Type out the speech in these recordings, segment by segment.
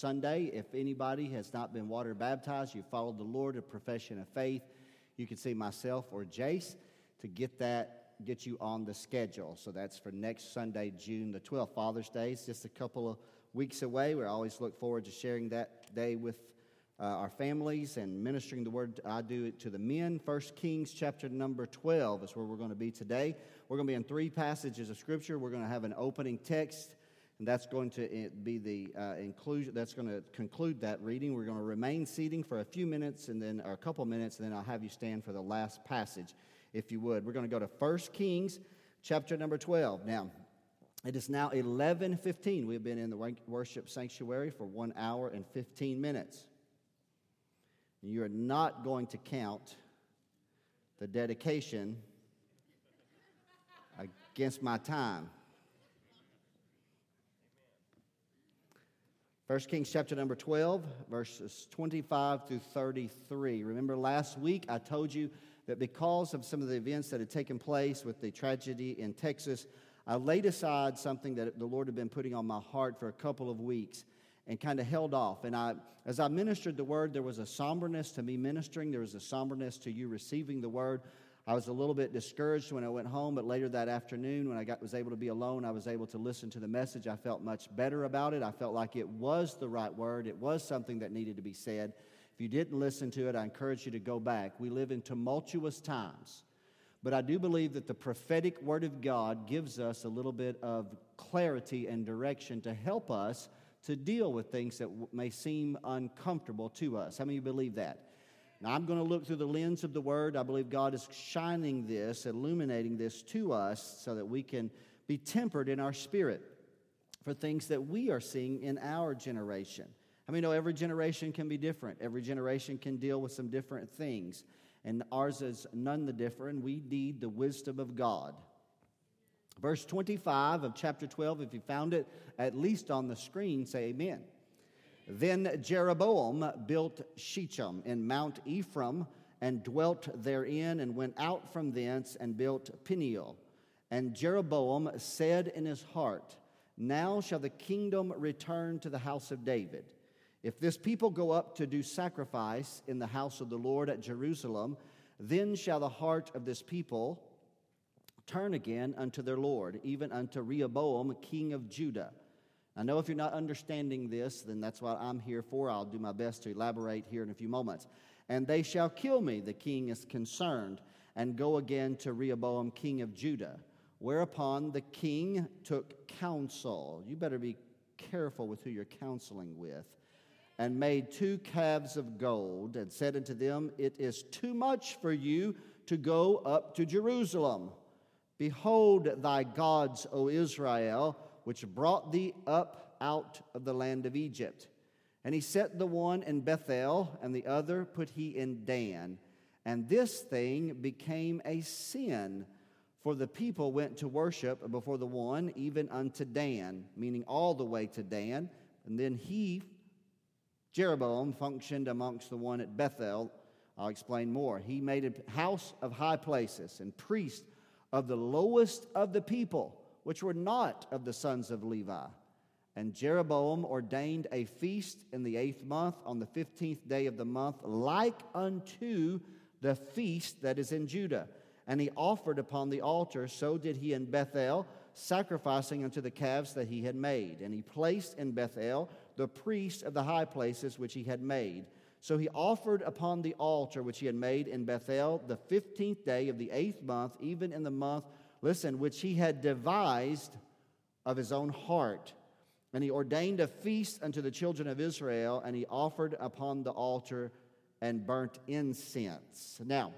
Sunday. If anybody has not been water baptized, you followed the Lord, a profession of faith, you can see myself or Jace to get that, get you on the schedule. So that's for next Sunday, June the 12th. Father's Day is just a couple of weeks away. We always look forward to sharing that day with uh, our families and ministering the word. I do it to the men. First Kings chapter number 12 is where we're going to be today. We're going to be in three passages of Scripture. We're going to have an opening text and that's going to eh, be the uh, inclusion, that's going to conclude that reading. We're going to remain seating for a few minutes and then, or a couple minutes, and then I'll have you stand for the last passage, if you would. We're going to go to 1 Kings chapter number 12. Now, it is now 11:15. We've been in the worship sanctuary for 1 hour and 15 minutes. You are not going to count the dedication against my time. 1 Kings chapter number 12, verses 25 through 33. Remember last week I told you that because of some of the events that had taken place with the tragedy in Texas, I laid aside something that the Lord had been putting on my heart for a couple of weeks and kind of held off. And I, as I ministered the word, there was a somberness to me ministering, there was a somberness to you receiving the word. I was a little bit discouraged when I went home, but later that afternoon, when I got, was able to be alone, I was able to listen to the message. I felt much better about it. I felt like it was the right word, it was something that needed to be said. If you didn't listen to it, I encourage you to go back. We live in tumultuous times, but I do believe that the prophetic word of God gives us a little bit of clarity and direction to help us to deal with things that may seem uncomfortable to us. How many of you believe that? Now, I'm going to look through the lens of the Word. I believe God is shining this, illuminating this to us so that we can be tempered in our spirit for things that we are seeing in our generation. I mean, know every generation can be different, every generation can deal with some different things, and ours is none the different. We need the wisdom of God. Verse 25 of chapter 12, if you found it at least on the screen, say amen. Then Jeroboam built Shechem in Mount Ephraim and dwelt therein, and went out from thence and built Penuel. And Jeroboam said in his heart, Now shall the kingdom return to the house of David. If this people go up to do sacrifice in the house of the Lord at Jerusalem, then shall the heart of this people turn again unto their Lord, even unto Rehoboam, king of Judah. I know if you're not understanding this, then that's what I'm here for. I'll do my best to elaborate here in a few moments. And they shall kill me, the king is concerned, and go again to Rehoboam, king of Judah. Whereupon the king took counsel. You better be careful with who you're counseling with. And made two calves of gold, and said unto them, It is too much for you to go up to Jerusalem. Behold thy gods, O Israel which brought thee up out of the land of Egypt. And he set the one in Bethel, and the other put he in Dan. And this thing became a sin, for the people went to worship before the one, even unto Dan, meaning all the way to Dan. And then he, Jeroboam, functioned amongst the one at Bethel. I'll explain more. He made a house of high places and priest of the lowest of the people which were not of the sons of Levi. And Jeroboam ordained a feast in the eighth month on the fifteenth day of the month, like unto the feast that is in Judah. And he offered upon the altar, so did he in Bethel, sacrificing unto the calves that he had made. And he placed in Bethel the priest of the high places which he had made. So he offered upon the altar which he had made in Bethel the fifteenth day of the eighth month, even in the month listen, which he had devised of his own heart. And he ordained a feast unto the children of Israel, and he offered upon the altar and burnt incense. Now,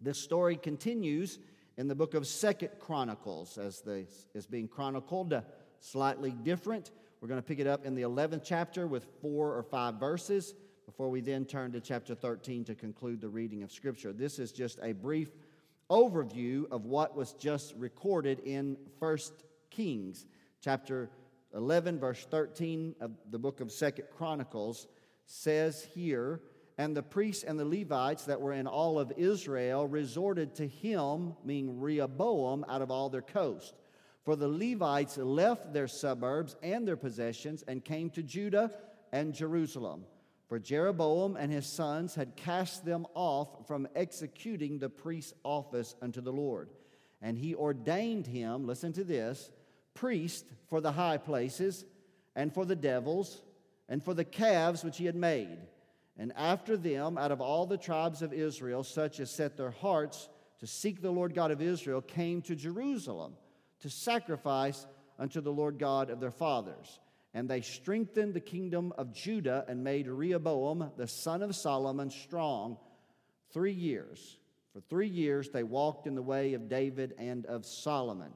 this story continues in the book of Second Chronicles, as the, is being chronicled, uh, slightly different. We're going to pick it up in the 11th chapter with four or five verses before we then turn to chapter 13 to conclude the reading of Scripture. This is just a brief overview of what was just recorded in 1 Kings chapter 11 verse 13 of the book of Second Chronicles says here and the priests and the Levites that were in all of Israel resorted to him, meaning Rehoboam, out of all their coast. For the Levites left their suburbs and their possessions and came to Judah and Jerusalem. For Jeroboam and his sons had cast them off from executing the priest's office unto the Lord. And he ordained him, listen to this, priest for the high places, and for the devils, and for the calves which he had made. And after them, out of all the tribes of Israel, such as set their hearts to seek the Lord God of Israel, came to Jerusalem to sacrifice unto the Lord God of their fathers. And they strengthened the kingdom of Judah and made Rehoboam, the son of Solomon, strong three years. For three years they walked in the way of David and of Solomon.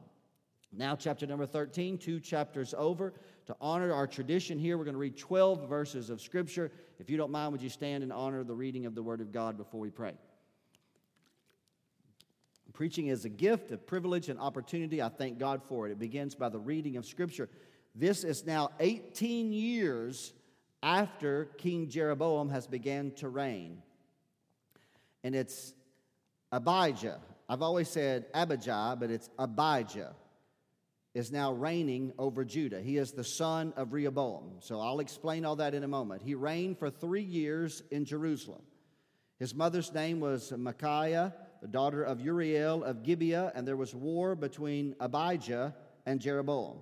Now, chapter number 13, two chapters over. To honor our tradition here, we're going to read 12 verses of Scripture. If you don't mind, would you stand and honor the reading of the Word of God before we pray? Preaching is a gift, a privilege, an opportunity. I thank God for it. It begins by the reading of Scripture. This is now 18 years after King Jeroboam has begun to reign. And it's Abijah. I've always said Abijah, but it's Abijah is now reigning over Judah. He is the son of Rehoboam. So I'll explain all that in a moment. He reigned for three years in Jerusalem. His mother's name was Micaiah, the daughter of Uriel of Gibeah, and there was war between Abijah and Jeroboam.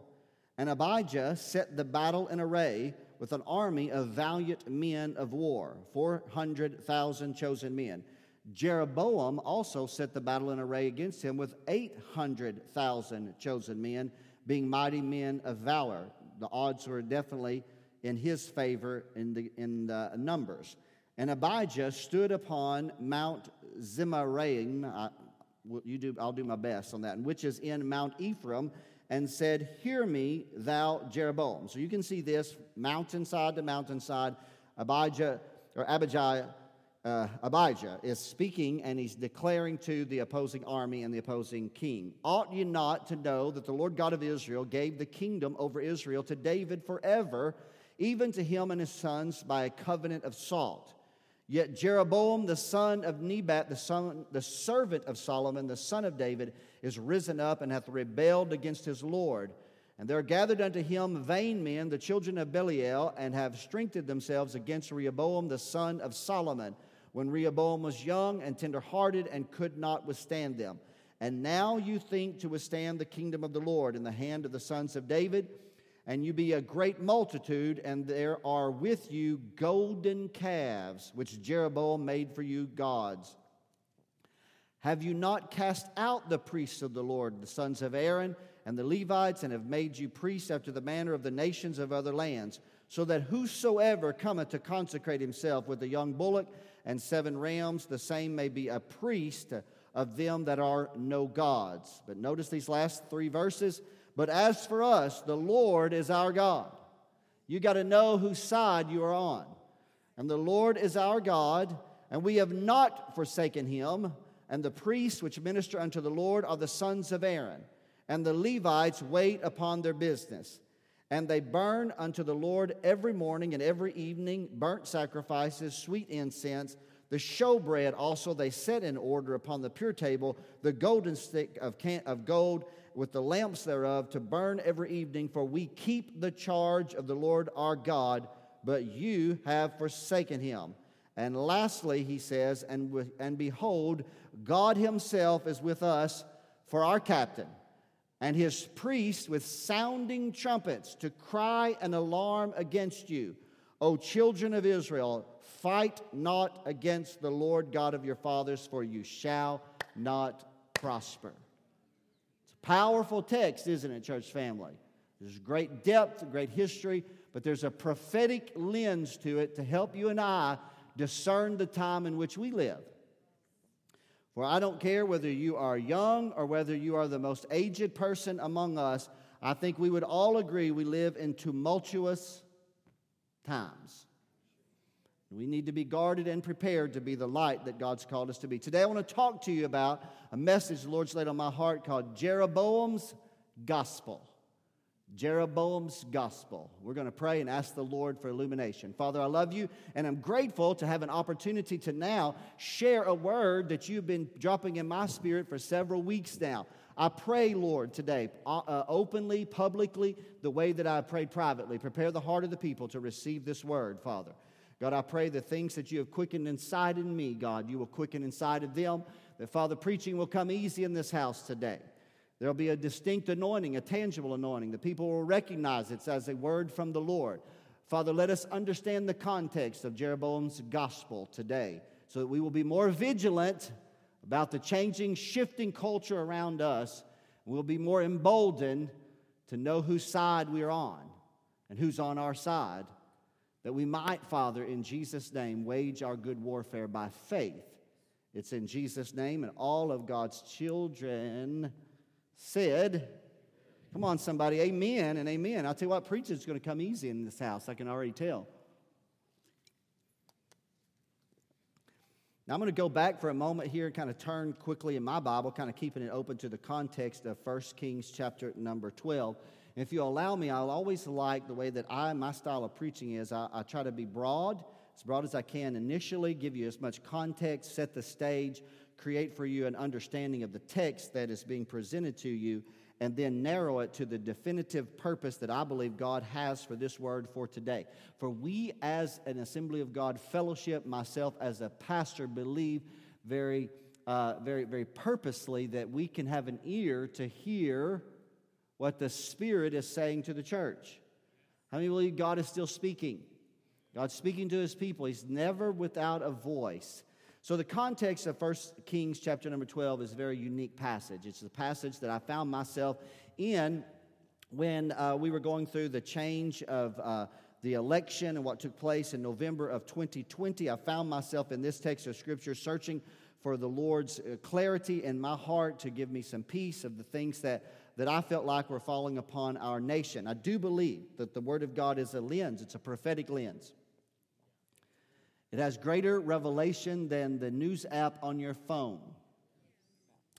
And Abijah set the battle in array with an army of valiant men of war, 400,000 chosen men. Jeroboam also set the battle in array against him with 800,000 chosen men, being mighty men of valor. The odds were definitely in his favor in the, in the numbers. And Abijah stood upon Mount Zemaraim. I, you do, I'll do my best on that, which is in Mount Ephraim, and said, Hear me, thou Jeroboam. So you can see this mountainside to mountainside. Abijah, or Abijah, uh, Abijah is speaking and he's declaring to the opposing army and the opposing king Ought ye not to know that the Lord God of Israel gave the kingdom over Israel to David forever, even to him and his sons by a covenant of salt? Yet Jeroboam, the son of Nebat, the, son, the servant of Solomon, the son of David, is risen up and hath rebelled against his Lord. And there are gathered unto him vain men, the children of Belial, and have strengthened themselves against Rehoboam, the son of Solomon, when Rehoboam was young and tenderhearted and could not withstand them. And now you think to withstand the kingdom of the Lord in the hand of the sons of David and you be a great multitude, and there are with you golden calves, which Jeroboam made for you gods. Have you not cast out the priests of the Lord, the sons of Aaron, and the Levites, and have made you priests after the manner of the nations of other lands, so that whosoever cometh to consecrate himself with a young bullock and seven rams, the same may be a priest of them that are no gods? But notice these last three verses. But as for us, the Lord is our God. You got to know whose side you are on. And the Lord is our God, and we have not forsaken him. And the priests which minister unto the Lord are the sons of Aaron. And the Levites wait upon their business. And they burn unto the Lord every morning and every evening burnt sacrifices, sweet incense. The showbread also they set in order upon the pure table, the golden stick of, can- of gold with the lamps thereof to burn every evening, for we keep the charge of the Lord our God, but you have forsaken him. And lastly, he says, and, and behold, God himself is with us for our captain, and his priests with sounding trumpets to cry an alarm against you. O children of Israel, fight not against the Lord God of your fathers, for you shall not prosper. It's a powerful text, isn't it, church family? There's great depth, great history, but there's a prophetic lens to it to help you and I discern the time in which we live. For I don't care whether you are young or whether you are the most aged person among us, I think we would all agree we live in tumultuous times. We need to be guarded and prepared to be the light that God's called us to be. Today, I want to talk to you about a message the Lord's laid on my heart called Jeroboam's Gospel. Jeroboam's Gospel. We're going to pray and ask the Lord for illumination. Father, I love you, and I'm grateful to have an opportunity to now share a word that you've been dropping in my spirit for several weeks now. I pray, Lord, today, uh, uh, openly, publicly, the way that I prayed privately. Prepare the heart of the people to receive this word, Father. God, I pray the things that you have quickened inside in me, God, you will quicken inside of them. That, Father, preaching will come easy in this house today. There'll be a distinct anointing, a tangible anointing. The people will recognize it as a word from the Lord. Father, let us understand the context of Jeroboam's gospel today so that we will be more vigilant about the changing, shifting culture around us. We'll be more emboldened to know whose side we're on and who's on our side, that we might, Father, in Jesus' name, wage our good warfare by faith. It's in Jesus' name, and all of God's children said, Come on, somebody, amen and amen. I'll tell you what, preaching is going to come easy in this house, I can already tell. Now, I'm going to go back for a moment here and kind of turn quickly in my Bible, kind of keeping it open to the context of 1 Kings chapter number 12. And if you allow me, I'll always like the way that I, my style of preaching is, I, I try to be broad, as broad as I can initially, give you as much context, set the stage, create for you an understanding of the text that is being presented to you, and then narrow it to the definitive purpose that I believe God has for this word for today. For we, as an Assembly of God fellowship, myself as a pastor, believe very, uh, very, very purposely that we can have an ear to hear what the Spirit is saying to the church. How many believe God is still speaking? God's speaking to his people. He's never without a voice. So the context of 1 Kings chapter number 12 is a very unique passage. It's the passage that I found myself in when uh, we were going through the change of uh, the election and what took place in November of 2020. I found myself in this text of Scripture searching for the Lord's uh, clarity in my heart to give me some peace of the things that, that I felt like were falling upon our nation. I do believe that the Word of God is a lens, it's a prophetic lens. It has greater revelation than the news app on your phone.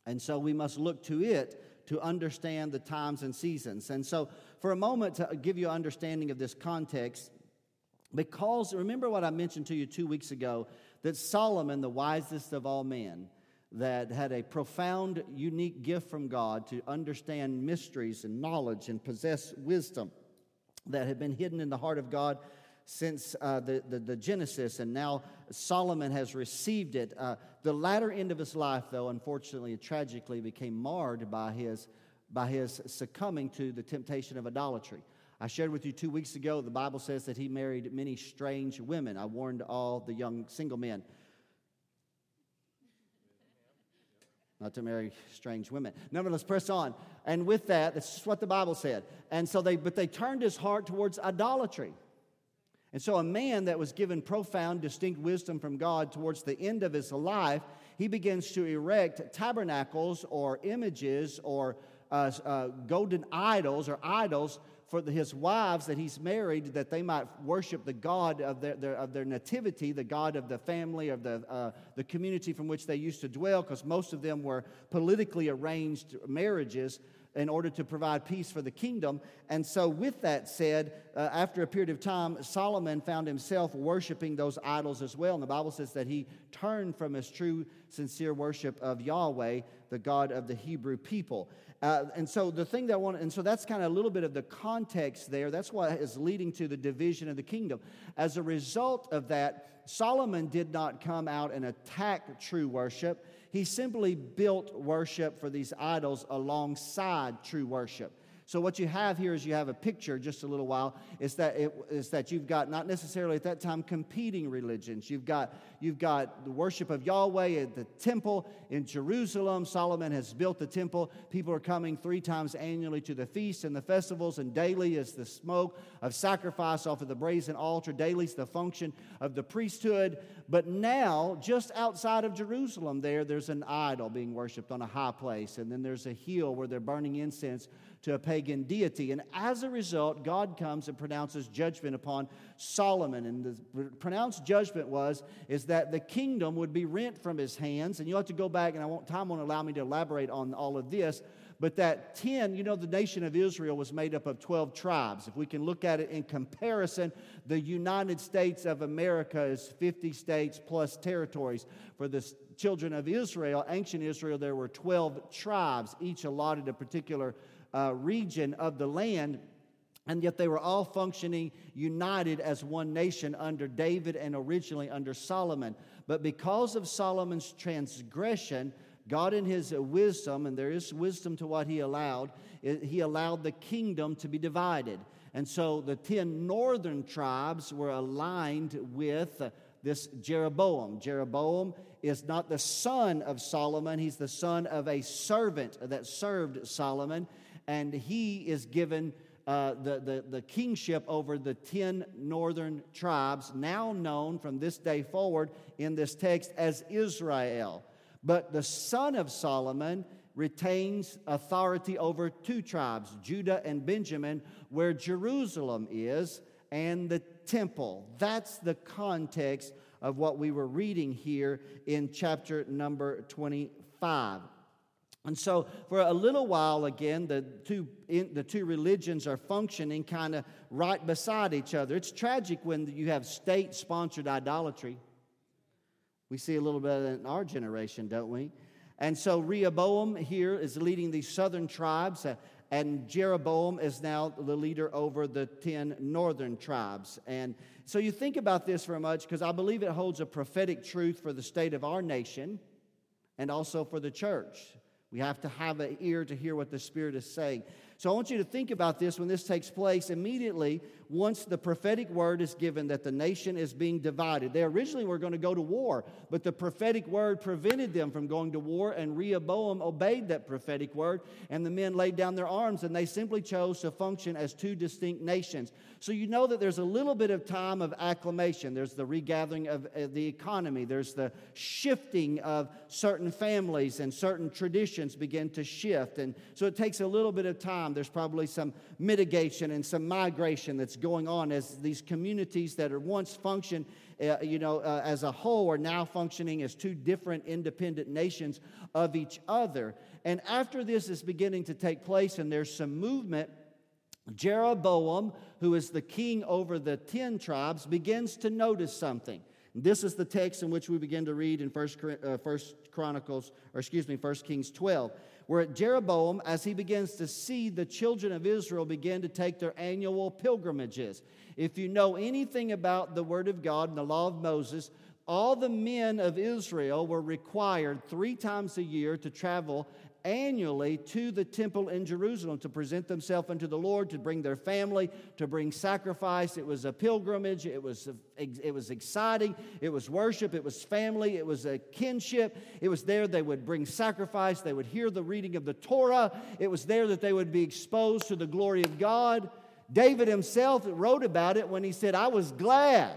And so we must look to it to understand the times and seasons. And so, for a moment, to give you an understanding of this context, because remember what I mentioned to you two weeks ago that Solomon, the wisest of all men, that had a profound, unique gift from God to understand mysteries and knowledge and possess wisdom that had been hidden in the heart of God since uh, the, the, the, Genesis, and now Solomon has received it. Uh, the latter end of his life, though, unfortunately, tragically, became marred by his, by his succumbing to the temptation of idolatry. I shared with you two weeks ago, the Bible says that he married many strange women. I warned all the young single men not to marry strange women. Nevertheless, press on. And with that, this is what the Bible said. And so they, but they turned his heart towards idolatry. And so, a man that was given profound, distinct wisdom from God towards the end of his life, he begins to erect tabernacles or images or uh, uh, golden idols or idols for the, his wives that he's married that they might worship the God of their, their of their nativity, the God of the family, of the, uh, the community from which they used to dwell, because most of them were politically arranged marriages in order to provide peace for the kingdom. And so, with that said, uh, after a period of time, Solomon found himself worshiping those idols as well. And the Bible says that he turned from his true, sincere worship of Yahweh, the God of the Hebrew people. Uh, and so the thing that I want, and so that's kind of a little bit of the context there. That's what is leading to the division of the kingdom. As a result of that, Solomon did not come out and attack true worship. He simply built worship for these idols alongside true worship. So what you have here is you have a picture just a little while is that it, is that you've got not necessarily at that time competing religions. You've got you've got the worship of Yahweh at the temple in Jerusalem. Solomon has built the temple. People are coming three times annually to the feasts and the festivals, and daily is the smoke of sacrifice off of the brazen altar. Daily is the function of the priesthood. But now, just outside of Jerusalem, there there's an idol being worshipped on a high place, and then there's a hill where they're burning incense to a pagan deity. And as a result, God comes and pronounces judgment upon Solomon. And the pronounced judgment was is that the kingdom would be rent from his hands. And you have to go back, and I won't time won't allow me to elaborate on all of this. But that 10, you know, the nation of Israel was made up of 12 tribes. If we can look at it in comparison, the United States of America is 50 states plus territories. For the children of Israel, ancient Israel, there were 12 tribes, each allotted a particular uh, region of the land. And yet they were all functioning united as one nation under David and originally under Solomon. But because of Solomon's transgression, God, in his wisdom, and there is wisdom to what he allowed, he allowed the kingdom to be divided. And so the 10 northern tribes were aligned with this Jeroboam. Jeroboam is not the son of Solomon, he's the son of a servant that served Solomon, and he is given. Uh, the, the, the kingship over the 10 northern tribes, now known from this day forward in this text as Israel. But the son of Solomon retains authority over two tribes, Judah and Benjamin, where Jerusalem is, and the temple. That's the context of what we were reading here in chapter number 25. And so, for a little while, again, the two, in, the two religions are functioning kind of right beside each other. It's tragic when you have state sponsored idolatry. We see a little bit in our generation, don't we? And so Rehoboam here is leading these southern tribes, uh, and Jeroboam is now the leader over the 10 northern tribes. And so you think about this for much because I believe it holds a prophetic truth for the state of our nation and also for the church. We have to have an ear to hear what the Spirit is saying. So I want you to think about this when this takes place immediately once the prophetic word is given that the nation is being divided. They originally were going to go to war, but the prophetic word prevented them from going to war, and Rehoboam obeyed that prophetic word, and the men laid down their arms, and they simply chose to function as two distinct nations. So you know that there's a little bit of time of acclimation. There's the regathering of uh, the economy, there's the shifting of certain families, and certain traditions begin to shift. And so it takes a little bit of time time, there's probably some mitigation and some migration that's going on as these communities that are once functioned, uh, you know, uh, as a whole are now functioning as two different independent nations of each other. And after this is beginning to take place and there's some movement, Jeroboam, who is the king over the 10 tribes, begins to notice something. This is the text in which we begin to read in First, uh, First Chronicles, or excuse me, First Kings 12 where at Jeroboam, as he begins to see the children of Israel begin to take their annual pilgrimages. If you know anything about the Word of God and the law of Moses, all the men of Israel were required three times a year to travel annually to the temple in Jerusalem to present themselves unto the Lord, to bring their family, to bring sacrifice. It was a pilgrimage. It was, it was exciting. It was worship. It was family. It was a kinship. It was there they would bring sacrifice. They would hear the reading of the Torah. It was there that they would be exposed to the glory of God. David himself wrote about it when he said, I was glad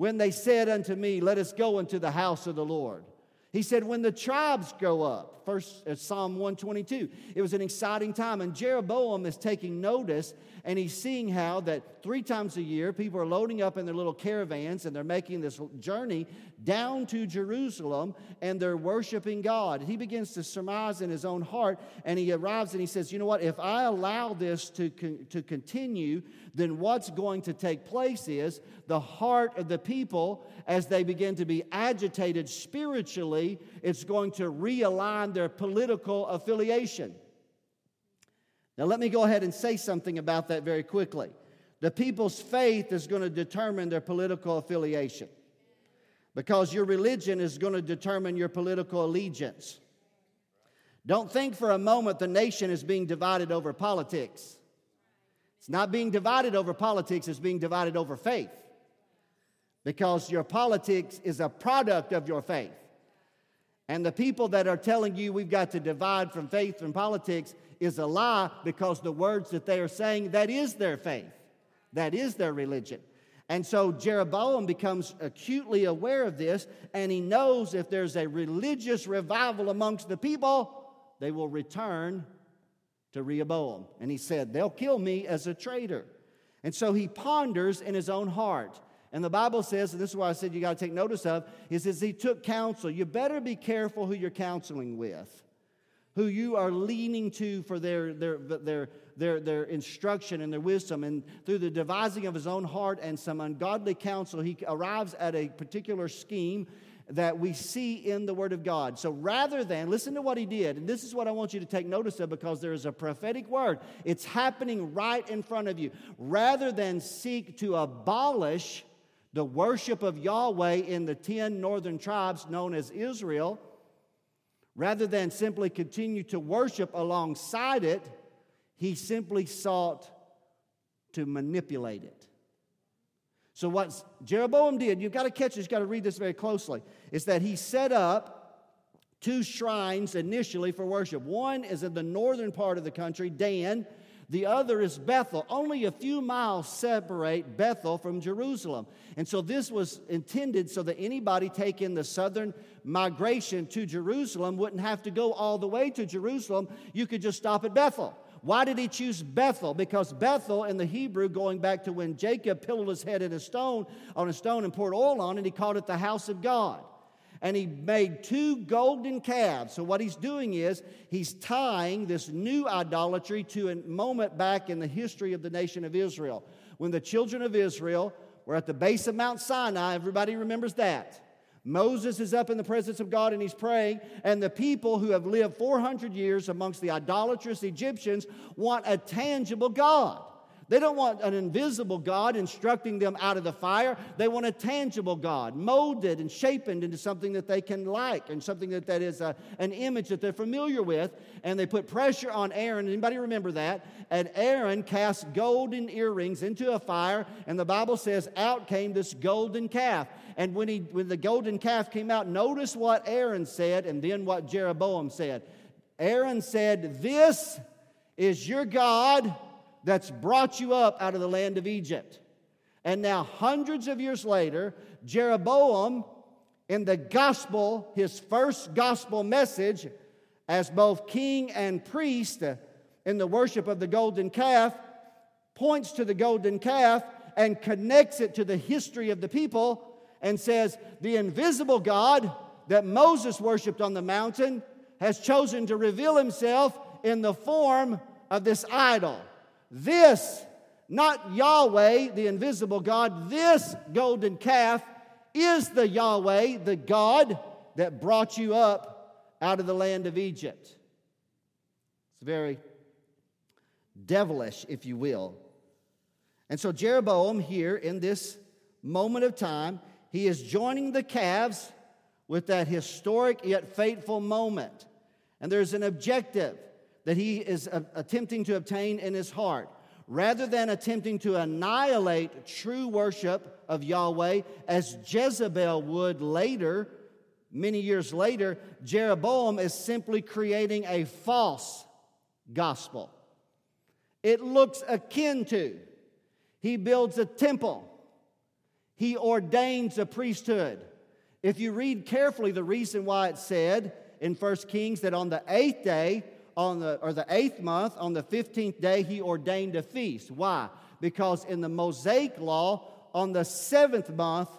when they said unto me, Let us go into the house of the Lord. He said, when the tribes go up, first uh, Psalm 122, it was an exciting time. And Jeroboam is taking notice and he's seeing how that three times a year people are loading up in their little caravans and they're making this journey down to Jerusalem and they're worshiping God. He begins to surmise in his own heart and he arrives and he says, You know what? If I allow this to, con- to continue, then what's going to take place is the heart of the people, as they begin to be agitated spiritually, it's going to realign their political affiliation. Now, let me go ahead and say something about that very quickly. The people's faith is going to determine their political affiliation because your religion is going to determine your political allegiance. Don't think for a moment the nation is being divided over politics. It's not being divided over politics, it's being divided over faith. Because your politics is a product of your faith. And the people that are telling you we've got to divide from faith from politics is a lie because the words that they are saying, that is their faith, that is their religion. And so Jeroboam becomes acutely aware of this, and he knows if there's a religious revival amongst the people, they will return to Rehoboam. And he said, They'll kill me as a traitor. And so he ponders in his own heart. And the Bible says, and this is why I said you got to take notice of, is as he took counsel. You better be careful who you're counseling with. who you are leaning to for their, their, their, their, their instruction and their wisdom. And through the devising of his own heart and some ungodly counsel, he arrives at a particular scheme that we see in the Word of God. So rather than, listen to what he did, and this is what I want you to take notice of because there is a prophetic word. It's happening right in front of you. Rather than seek to abolish the worship of Yahweh in the 10 northern tribes known as Israel, rather than simply continue to worship alongside it, he simply sought to manipulate it. So, what Jeroboam did, you've got to catch this, you've got to read this very closely, is that he set up two shrines initially for worship. One is in the northern part of the country, Dan. The other is Bethel. Only a few miles separate Bethel from Jerusalem. And so this was intended so that anybody taking the southern migration to Jerusalem wouldn't have to go all the way to Jerusalem. You could just stop at Bethel. Why did he choose Bethel? Because Bethel in the Hebrew, going back to when Jacob pillowed his head in a stone on a stone and poured oil on it, he called it the house of God. And he made two golden calves. So, what he's doing is he's tying this new idolatry to a moment back in the history of the nation of Israel. When the children of Israel were at the base of Mount Sinai, everybody remembers that. Moses is up in the presence of God and he's praying, and the people who have lived 400 years amongst the idolatrous Egyptians want a tangible God. They don't want an invisible God instructing them out of the fire. They want a tangible God, molded and shaped into something that they can like and something that, that is a, an image that they're familiar with. And they put pressure on Aaron. Anybody remember that? And Aaron cast golden earrings into a fire, and the Bible says, out came this golden calf. And when, he, when the golden calf came out, notice what Aaron said and then what Jeroboam said. Aaron said, This is your God that's brought you up out of the land of Egypt. And now, hundreds of years later, Jeroboam, in the gospel, his first gospel message, as both king and priest uh, in the worship of the golden calf, points to the golden calf and connects it to the history of the people and says, The invisible God that Moses worshiped on the mountain has chosen to reveal himself in the form of this idol. This, not Yahweh, the invisible God, this golden calf is the Yahweh, the God that brought you up out of the land of Egypt. It's very devilish, if you will. And so Jeroboam, here in this moment of time, he is joining the calves with that historic yet fateful moment. And there's an objective that he is attempting to obtain in his heart. Rather than attempting to annihilate true worship of Yahweh, as Jezebel would later, many years later, Jeroboam is simply creating a false gospel. It looks akin to, he builds a temple, he ordains a priesthood. If you read carefully the reason why it said in 1 Kings that on the eighth day, on the, or the eighth month, on the 15th day, he ordained a feast. Why? Because in the Mosaic law, on the seventh month,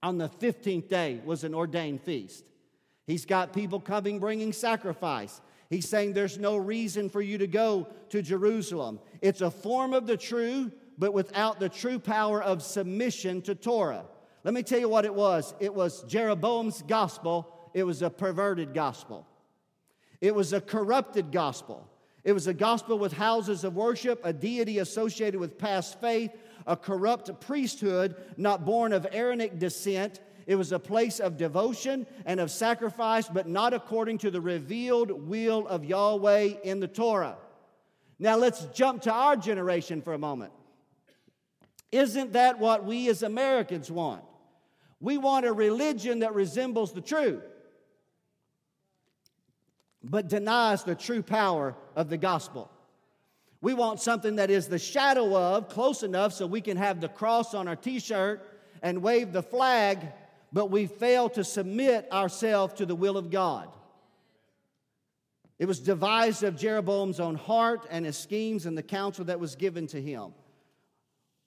on the 15th day, was an ordained feast. He's got people coming bringing sacrifice. He's saying there's no reason for you to go to Jerusalem. It's a form of the true, but without the true power of submission to Torah. Let me tell you what it was it was Jeroboam's gospel, it was a perverted gospel. It was a corrupted gospel. It was a gospel with houses of worship, a deity associated with past faith, a corrupt priesthood not born of Aaronic descent. It was a place of devotion and of sacrifice, but not according to the revealed will of Yahweh in the Torah. Now let's jump to our generation for a moment. Isn't that what we as Americans want? We want a religion that resembles the truth but denies the true power of the gospel. We want something that is the shadow of, close enough so we can have the cross on our t shirt and wave the flag, but we fail to submit ourselves to the will of God. It was devised of Jeroboam's own heart and his schemes and the counsel that was given to him.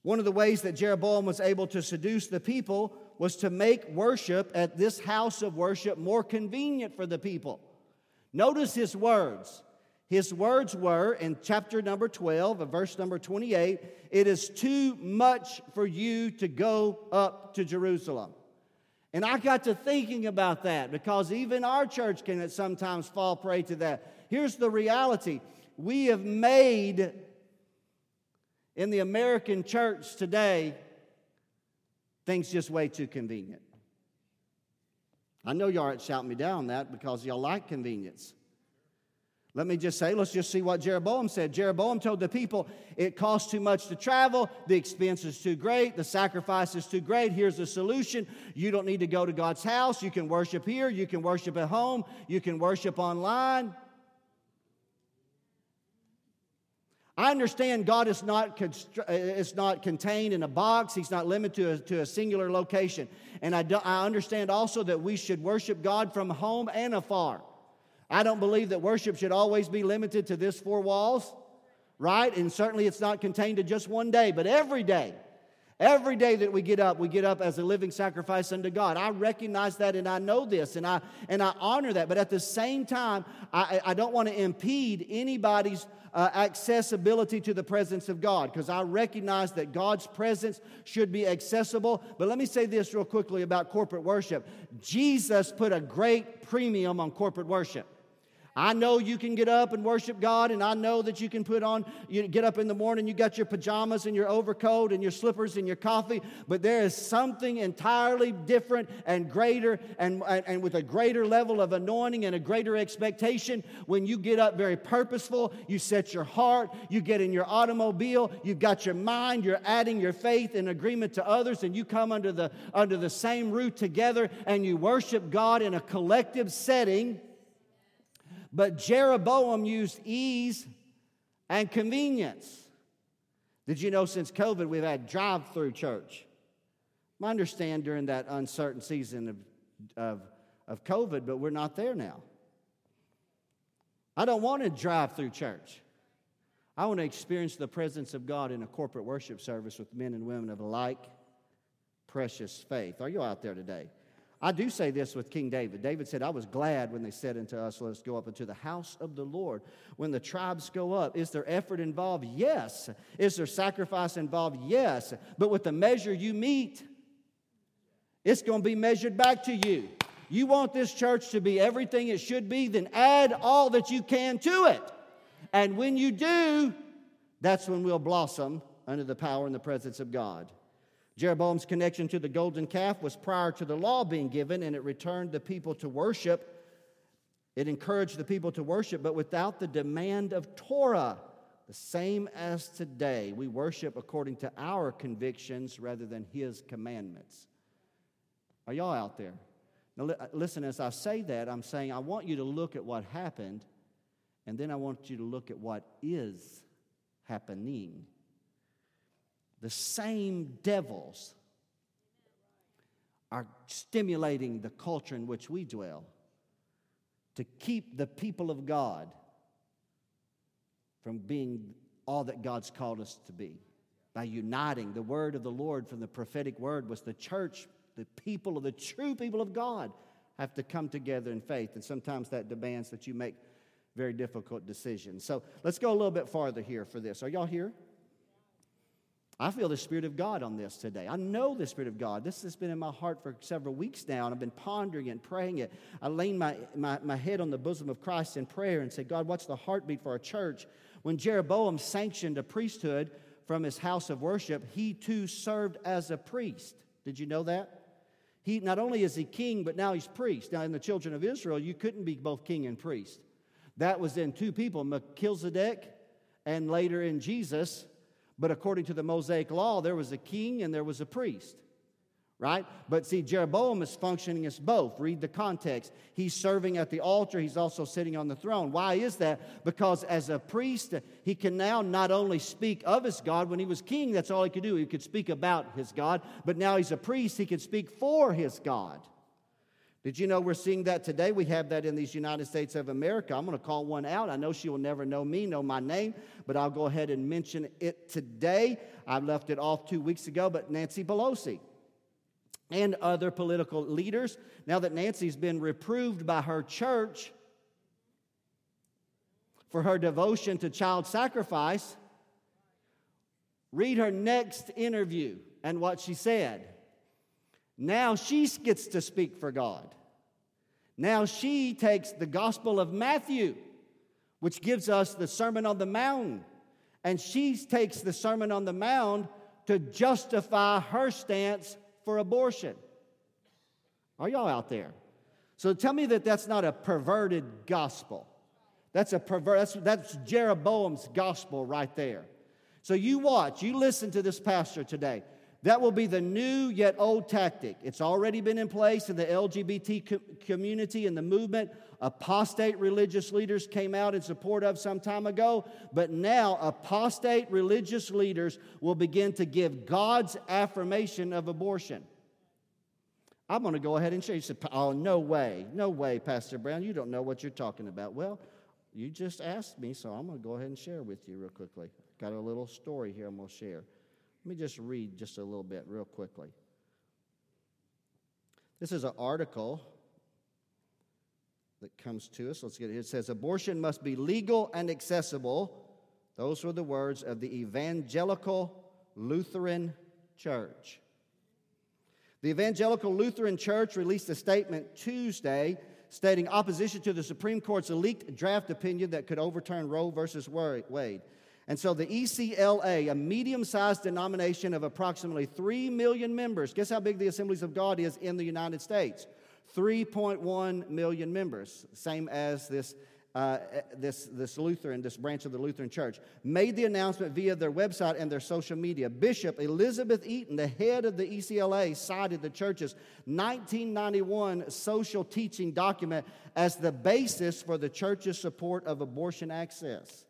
One of the ways that Jeroboam was able to seduce the people was to make worship at this house of worship more convenient for the people. Notice his words. His words were in chapter number 12, verse number 28 it is too much for you to go up to Jerusalem. And I got to thinking about that because even our church can sometimes fall prey to that. Here's the reality we have made in the American church today things just way too convenient. I know y'all aren't shouting me down that because y'all like convenience. Let me just say, let's just see what Jeroboam said. Jeroboam told the people, it costs too much to travel, the expense is too great, the sacrifice is too great. Here's the solution. You don't need to go to God's house. You can worship here, you can worship at home, you can worship online. I understand God is not, uh, is not contained in a box. He's not limited to a, to a singular location. And I, do, I understand also that we should worship God from home and afar. I don't believe that worship should always be limited to this four walls, right? And certainly it's not contained to just one day, but every day. Every day that we get up, we get up as a living sacrifice unto God. I recognize that and I know this and I, and I honor that. But at the same time, I, I don't want to impede anybody's uh, accessibility to the presence of God because I recognize that God's presence should be accessible. But let me say this real quickly about corporate worship Jesus put a great premium on corporate worship. I know you can get up and worship God, and I know that you can put on, you get up in the morning, you got your pajamas and your overcoat and your slippers and your coffee, but there is something entirely different and greater and, and, and with a greater level of anointing and a greater expectation. When you get up very purposeful, you set your heart, you get in your automobile, you've got your mind, you're adding your faith in agreement to others, and you come under the, under the same roof together and you worship God in a collective setting but Jeroboam used ease and convenience. Did you know since COVID we've had drive through church? I understand during that uncertain season of, of, of COVID, but we're not there now. I don't want to drive through church. I want to experience the presence of God in a corporate worship service with men and women of alike precious faith. Are you out there today? I do say this with King David. David said, I was glad when they said unto us, Let us go up into the house of the Lord. When the tribes go up, is there effort involved? Yes. Is there sacrifice involved? Yes. But with the measure you meet, it's going to be measured back to you. You want this church to be everything it should be, then add all that you can to it. And when you do, that's when we'll blossom under the power and the presence of God. Jeroboam's connection to the golden calf was prior to the law being given, and it returned the people to worship. It encouraged the people to worship, but without the demand of Torah. The same as today, we worship according to our convictions rather than His commandments. Are y'all out there? Now, listen, as I say that, I'm saying I want you to look at what happened, and then I want you to look at what is happening the same devils are stimulating the culture in which we dwell to keep the people of God from being all that God's called us to be. By uniting, the word of the Lord from the prophetic word was the church, the people of the true people of God have to come together in faith. And sometimes that demands that you make very difficult decisions. So let's go a little bit farther here for this. Are y'all here? I feel the Spirit of God on this today. I know the Spirit of God. This has been in my heart for several weeks now, and I've been pondering and praying it. I lean my, my, my head on the bosom of Christ in prayer and say, God, what's the heartbeat for our church? When Jeroboam sanctioned a priesthood from his house of worship, he too served as a priest. Did you know that? He not only is he king, but now he's priest. Now, in the children of Israel, you couldn't be both king and priest. That was in two people, Melchizedek, and later in Jesus, but according to the Mosaic law, there was a king and there was a priest, right? But see, Jeroboam is functioning as both. Read the context. He's serving at the altar, he's also sitting on the throne. Why is that? Because as a priest, he can now not only speak of his God, when he was king, that's all he could do. He could speak about his God, but now he's a priest, he can speak for his God. Did you know we're seeing that today? We have that in these United States of America. I'm going to call one out. I know she will never know me, know my name, but I'll go ahead and mention it today. I left it off two weeks ago, but Nancy Pelosi and other political leaders, now that Nancy's been reproved by her church, for her devotion to child sacrifice, read her next interview and what she said. Now she gets to speak for God. Now she takes the Gospel of Matthew, which gives us the Sermon on the Mount, and she takes the Sermon on the Mount to justify her stance for abortion. Are y'all out there? So tell me that that's not a perverted gospel. That's a pervert. That's, that's Jeroboam's gospel right there. So you watch, you listen to this pastor today. That will be the new yet old tactic. It's already been in place in the LGBT co- community and the movement. Apostate religious leaders came out in support of some time ago, but now apostate religious leaders will begin to give God's affirmation of abortion. I'm going to go ahead and show you. Said, oh, no way, no way, Pastor Brown. You don't know what you're talking about. Well, you just asked me, so I'm going to go ahead and share with you real quickly. Got a little story here I'm going to share. Let me just read just a little bit real quickly. This is an article that comes to us. Let's get it. It says abortion must be legal and accessible. Those were the words of the Evangelical Lutheran Church. The Evangelical Lutheran Church released a statement Tuesday stating opposition to the Supreme Court's leaked draft opinion that could overturn Roe versus Wade. And so the ECLA, a medium sized denomination of approximately 3 million members, guess how big the Assemblies of God is in the United States? 3.1 million members, same as this, uh, this, this Lutheran, this branch of the Lutheran Church, made the announcement via their website and their social media. Bishop Elizabeth Eaton, the head of the ECLA, cited the church's 1991 social teaching document as the basis for the church's support of abortion access.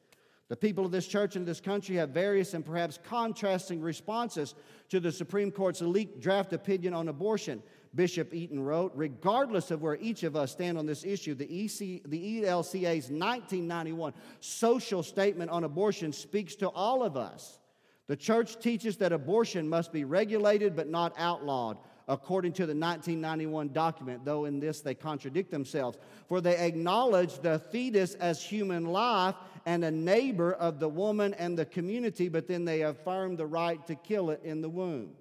The people of this church and this country have various and perhaps contrasting responses to the Supreme Court's leaked draft opinion on abortion. Bishop Eaton wrote, regardless of where each of us stand on this issue, the, EC, the ELCA's 1991 social statement on abortion speaks to all of us. The church teaches that abortion must be regulated but not outlawed according to the 1991 document, though in this they contradict themselves. For they acknowledge the fetus as human life and a neighbor of the woman and the community, but then they affirm the right to kill it in the womb.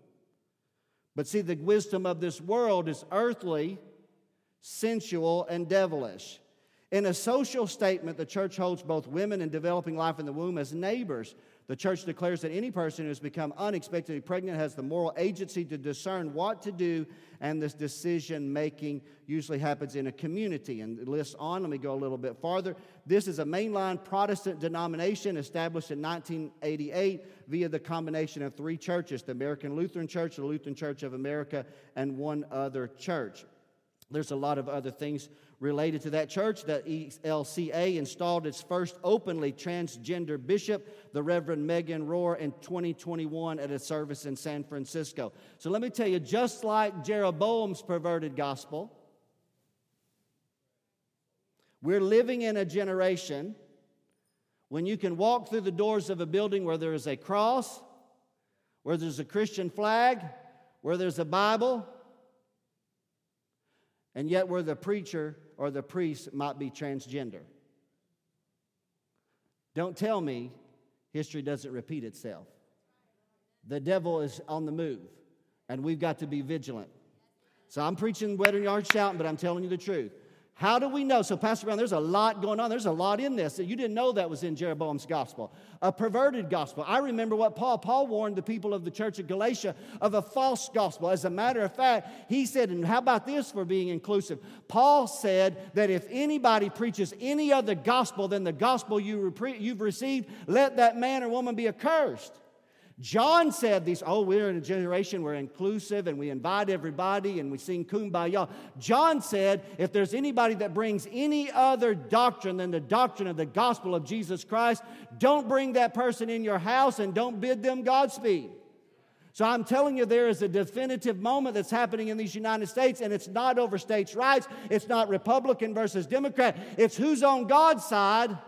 But see, the wisdom of this world is earthly, sensual, and devilish. In a social statement, the church holds both women and developing life in the womb as neighbors the church declares that any person who has become unexpectedly pregnant has the moral agency to discern what to do, and this decision making usually happens in a community. And the list on, let me go a little bit farther. This is a mainline Protestant denomination established in 1988 via the combination of three churches the American Lutheran Church, the Lutheran Church of America, and one other church. There's a lot of other things related to that church. The ELCA installed its first openly transgender bishop, the Reverend Megan Rohr, in 2021 at a service in San Francisco. So let me tell you, just like Jeroboam's perverted gospel, we're living in a generation when you can walk through the doors of a building where there is a cross, where there's a Christian flag, where there's a Bible, and yet where the preacher or the priest might be transgender. Don't tell me history doesn't repeat itself. The devil is on the move, and we've got to be vigilant. So I'm preaching wedding yard shouting, but I'm telling you the truth. How do we know? So, Pastor Brown, there's a lot going on. There's a lot in this. That you didn't know that was in Jeroboam's gospel. A perverted gospel. I remember what Paul, Paul warned the people of the church of Galatia of a false gospel. As a matter of fact, he said, and how about this for being inclusive? Paul said that if anybody preaches any other gospel than the gospel you you've received, let that man or woman be accursed. John said these, oh, we're in a generation, we're inclusive and we invite everybody and we sing kumbaya. John said, if there's anybody that brings any other doctrine than the doctrine of the gospel of Jesus Christ, don't bring that person in your house and don't bid them Godspeed. So I'm telling you, there is a definitive moment that's happening in these United States, and it's not over states' rights. It's not Republican versus Democrat. It's who's on God's side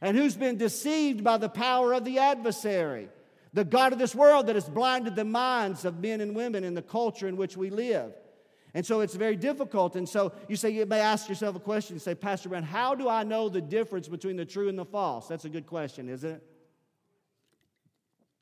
and who's been deceived by the power of the adversary the God of this world that has blinded the minds of men and women in the culture in which we live. And so it's very difficult. And so you say, you may ask yourself a question. Say, Pastor Brown, how do I know the difference between the true and the false? That's a good question, isn't it?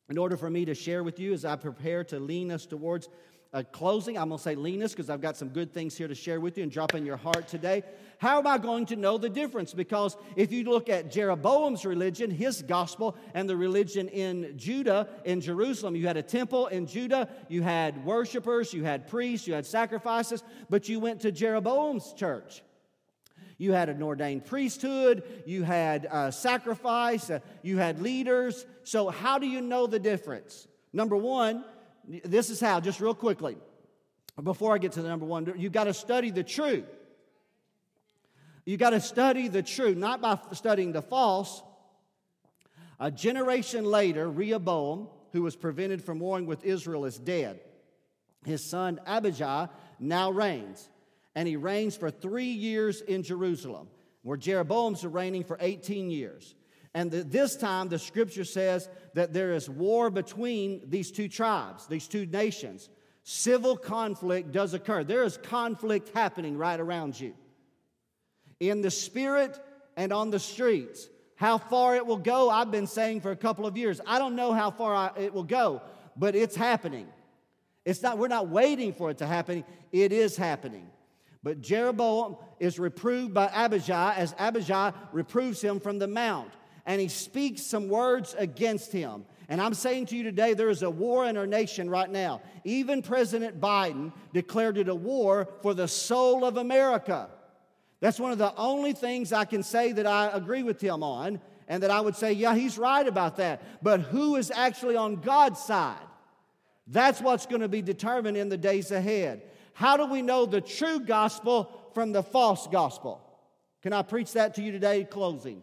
In order for me to share with you as I prepare to lean us towards a closing, I'm going to say lean us because I've got some good things here to share with you and drop in your heart today. How am I going to know the difference? Because if you look at Jeroboam's religion, his gospel, and the religion in Judah, in Jerusalem, you had a temple in Judah, you had worshipers, you had priests, you had sacrifices, but you went to Jeroboam's church. You had an ordained priesthood, you had a sacrifice, uh, you had leaders. So, how do you know the difference? Number one, this is how, just real quickly, before I get to the number one, you've got to study the true. You've got to study the true, not by studying the false. A generation later, Rehoboam, who was prevented from warring with Israel, is dead. His son Abijah now reigns, and he reigns for three years in Jerusalem, where Jeroboam's reigning for 18 years. And the, this time, the scripture says that there is war between these two tribes, these two nations. Civil conflict does occur. There is conflict happening right around you in the spirit and on the streets. How far it will go, I've been saying for a couple of years. I don't know how far I, it will go, but it's happening. It's not, we're not waiting for it to happen, it is happening. But Jeroboam is reproved by Abijah as Abijah reproves him from the mount. And he speaks some words against him. And I'm saying to you today, there is a war in our nation right now. Even President Biden declared it a war for the soul of America. That's one of the only things I can say that I agree with him on, and that I would say, yeah, he's right about that. But who is actually on God's side? That's what's going to be determined in the days ahead. How do we know the true gospel from the false gospel? Can I preach that to you today, closing?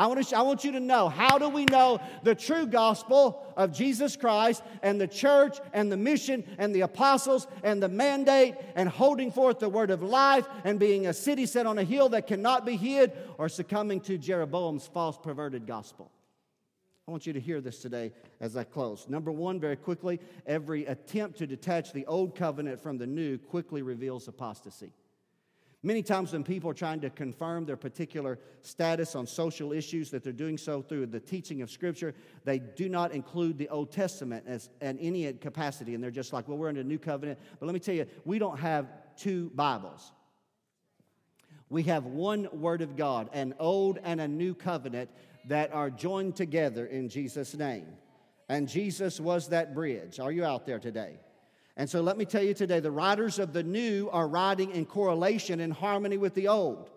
I want, to, I want you to know how do we know the true gospel of Jesus Christ and the church and the mission and the apostles and the mandate and holding forth the word of life and being a city set on a hill that cannot be hid or succumbing to Jeroboam's false perverted gospel? I want you to hear this today as I close. Number one, very quickly, every attempt to detach the old covenant from the new quickly reveals apostasy. Many times, when people are trying to confirm their particular status on social issues, that they're doing so through the teaching of Scripture, they do not include the Old Testament as in any capacity. And they're just like, well, we're in a new covenant. But let me tell you, we don't have two Bibles. We have one Word of God, an old and a new covenant that are joined together in Jesus' name. And Jesus was that bridge. Are you out there today? And so let me tell you today the writers of the new are writing in correlation, in harmony with the old.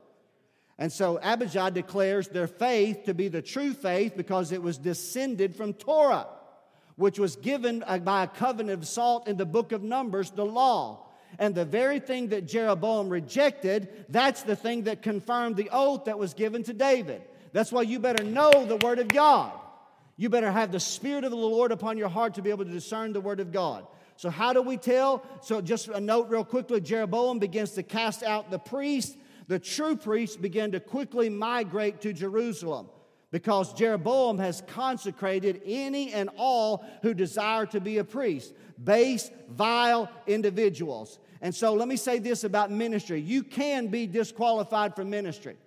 And so Abijah declares their faith to be the true faith because it was descended from Torah, which was given uh, by a covenant of salt in the book of Numbers, the law. And the very thing that Jeroboam rejected, that's the thing that confirmed the oath that was given to David. That's why you better know the Word of God. You better have the Spirit of the Lord upon your heart to be able to discern the Word of God. So, how do we tell? So, just a note real quickly Jeroboam begins to cast out the priests. The true priests begin to quickly migrate to Jerusalem because Jeroboam has consecrated any and all who desire to be a priest, base, vile individuals. And so, let me say this about ministry you can be disqualified from ministry.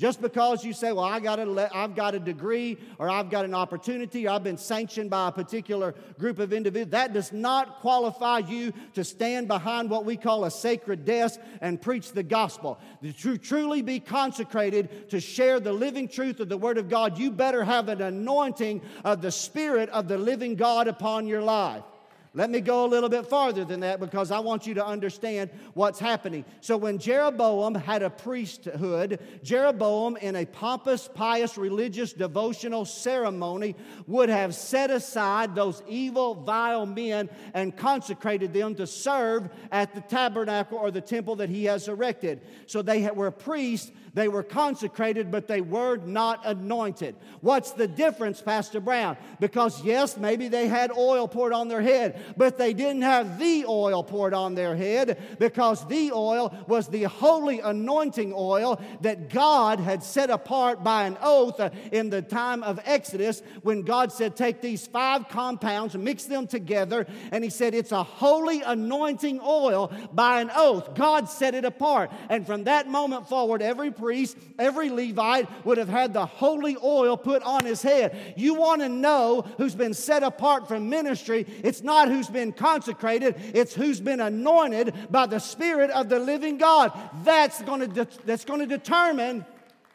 Just because you say, well, I got a, I've got a degree or I've got an opportunity or I've been sanctioned by a particular group of individuals, that does not qualify you to stand behind what we call a sacred desk and preach the gospel. To truly be consecrated to share the living truth of the Word of God, you better have an anointing of the Spirit of the living God upon your life. Let me go a little bit farther than that because I want you to understand what's happening. So, when Jeroboam had a priesthood, Jeroboam, in a pompous, pious, religious, devotional ceremony, would have set aside those evil, vile men and consecrated them to serve at the tabernacle or the temple that he has erected. So, they were priests they were consecrated, but they were not anointed. What's the difference, Pastor Brown? Because, yes, maybe they had oil poured on their head, but they didn't have the oil poured on their head because the oil was the holy anointing oil that God had set apart by an oath in the time of Exodus when God said, Take these five compounds, mix them together, and He said, It's a holy anointing oil by an oath. God set it apart. And from that moment forward, every priest, every Levite would have had the holy oil put on his head. You want to know who's been set apart from ministry? It's not who's been consecrated, it's who's been anointed by the Spirit of the living God. That's going to, de- that's going to determine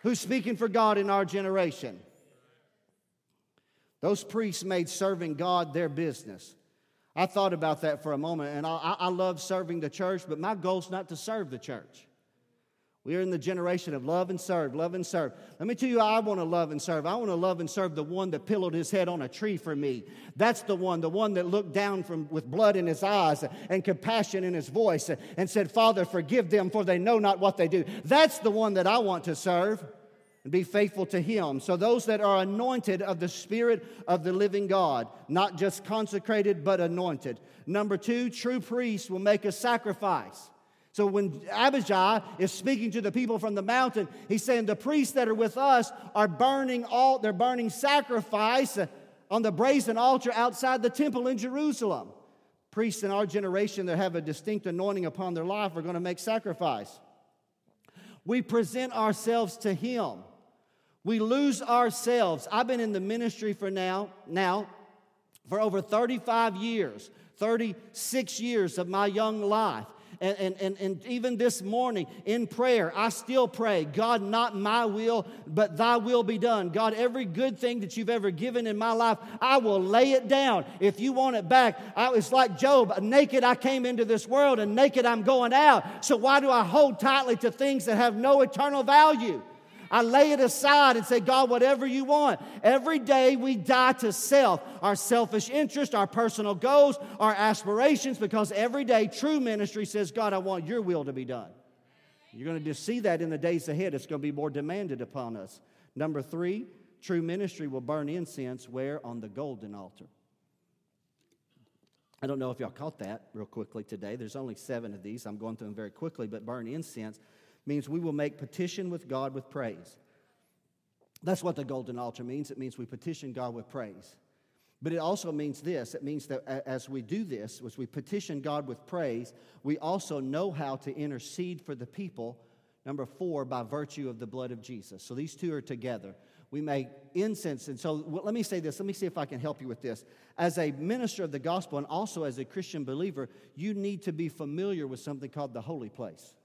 who's speaking for God in our generation. Those priests made serving God their business. I thought about that for a moment, and I, I love serving the church, but my goal is not to serve the church. We are in the generation of love and serve, love and serve. Let me tell you, I want to love and serve. I want to love and serve the one that pillowed his head on a tree for me. That's the one, the one that looked down from, with blood in his eyes and compassion in his voice and said, Father, forgive them, for they know not what they do. That's the one that I want to serve and be faithful to him. So, those that are anointed of the Spirit of the living God, not just consecrated, but anointed. Number two, true priests will make a sacrifice. So when Abijah is speaking to the people from the mountain, he's saying the priests that are with us are burning all, they're burning sacrifice on the brazen altar outside the temple in Jerusalem. Priests in our generation that have a distinct anointing upon their life are going to make sacrifice. We present ourselves to Him. We lose ourselves. I've been in the ministry for now, now for over 35 years, 36 years of my young life. And, and, and, and even this morning in prayer, I still pray, God, not my will, but thy will be done. God, every good thing that you've ever given in my life, I will lay it down. If you want it back, I, it's like Job naked I came into this world, and naked I'm going out. So why do I hold tightly to things that have no eternal value? I lay it aside and say, God, whatever you want. Every day we die to self, our selfish interest, our personal goals, our aspirations, because every day true ministry says, God, I want your will to be done. You're going to just see that in the days ahead. It's going to be more demanded upon us. Number three, true ministry will burn incense where? On the golden altar. I don't know if y'all caught that real quickly today. There's only seven of these. I'm going through them very quickly, but burn incense means we will make petition with God with praise. That's what the golden altar means. It means we petition God with praise. But it also means this it means that as we do this, as we petition God with praise, we also know how to intercede for the people, number four, by virtue of the blood of Jesus. So these two are together. We make incense. And so let me say this. Let me see if I can help you with this. As a minister of the gospel and also as a Christian believer, you need to be familiar with something called the holy place.